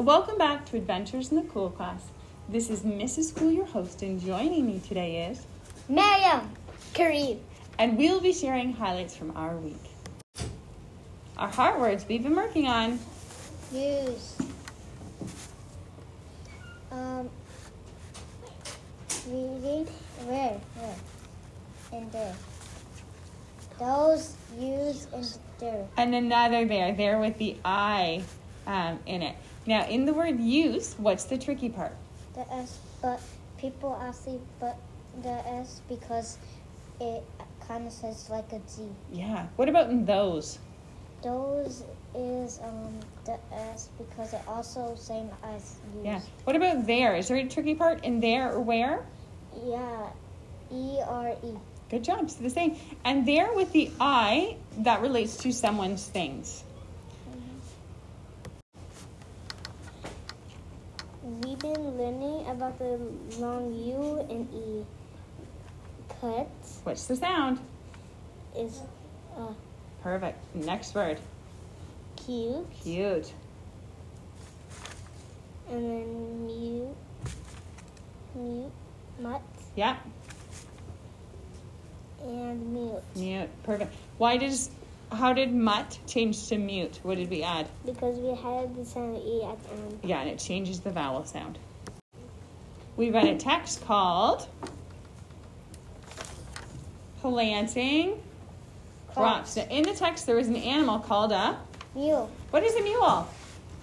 Welcome back to Adventures in the Cool Class. This is Mrs. Cool, your host, and joining me today is, Miriam, Kareem, and we'll be sharing highlights from our week. Our heart words we've been working on. use. Um, reading where, where, and there. Those use and there. And another there, there with the I um, in it. Now, in the word use, what's the tricky part? The S, but people actually but the S because it kind of says like a Z. Yeah. What about in those? Those is um the S because it also same as use. Yeah. What about there? Is there a tricky part in there or where? Yeah. E R E. Good job. So the same. And there with the I, that relates to someone's things. We've been learning about the long U and E. Cut What's the sound? is uh, Perfect. Next word. cute, Cute. and then mute, mute, mutt, Yeah. and mute Mute. Perfect. Why does how did mutt change to mute? What did we add? because we had the sound E at the end. Yeah, and it changes the vowel sound. We read a text called Planting Crops. Now, in the text, there was an animal called a. Mule. What is a mule?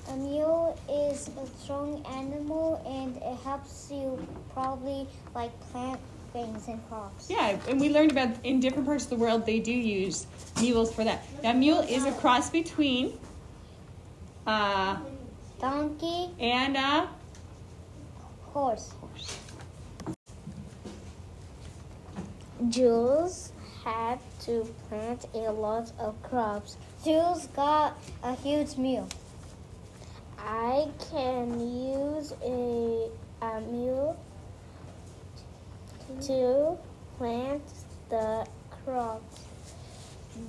A mule is a strong animal and it helps you probably like plant things and crops. Yeah, and we learned about in different parts of the world they do use mules for that. Now, mule is a cross between uh, Donkey, and a horse. horse. Jules had to plant a lot of crops. Jules got a huge meal. I can use a, a mule to plant the crops.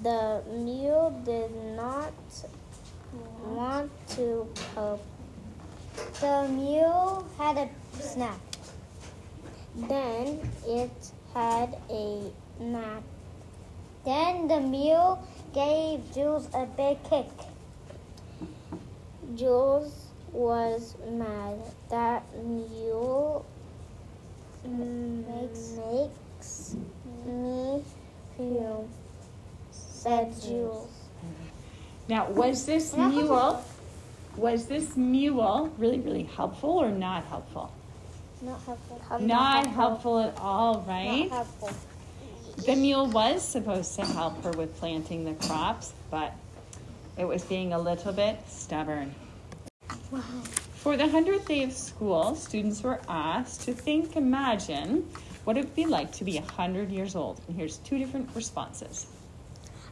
The mule did not want to help. The mule had a snack. Then it had a nap. Then the mule gave Jules a big kick. Jules was mad. That mule makes, makes me feel, said Jules. Now, was this mule? Was this mule really, really helpful or not helpful? Not helpful. Not helpful at all, right? Not helpful. The mule was supposed to help her with planting the crops, but it was being a little bit stubborn. Wow. For the 100th day of school, students were asked to think, imagine what it would be like to be 100 years old. And here's two different responses.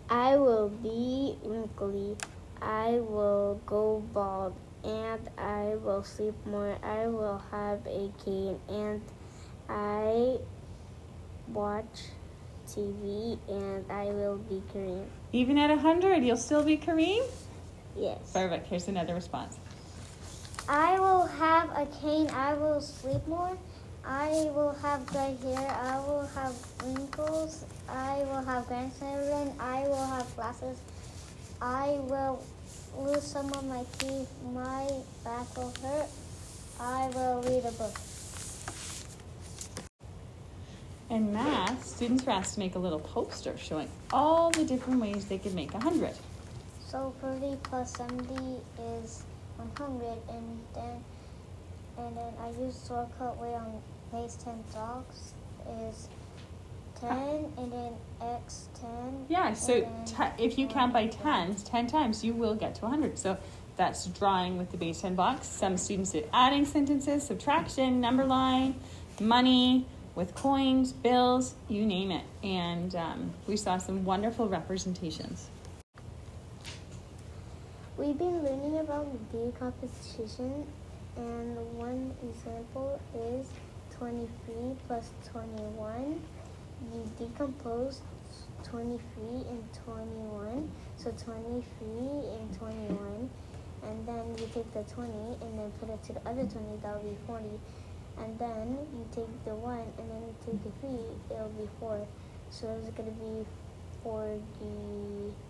I will be wrinkly. I will go bald. And I will sleep more. I will have a cane. And I watch TV. And I will be Kareem. Even at 100, you'll still be Kareem? Yes. Perfect. Here's another response. I will have a cane. I will sleep more. I will have gray hair. I will have wrinkles. I will have grandchildren. I will have glasses. I will lose some of my teeth. My back will hurt. I will read a book. In math, students were asked to make a little poster showing all the different ways they could make 100. So 30 plus 70 is 100, and then and then I use shortcut way on base 10 dogs is 10, and then x 10. Yeah, so and then te- if you count by 1. tens, 10 times, you will get to 100. So that's drawing with the base 10 box. Some students did adding sentences, subtraction, number line, money, with coins, bills, you name it. And um, we saw some wonderful representations. We've been learning about decomposition, and one example is 23 plus 21. You decompose 23 and 21, so 23 and 21. and then you take the 20 and then put it to the other 20, that will be 40. And then you take the 1 and then you take the 3, it will be 4. So it's going to be 44.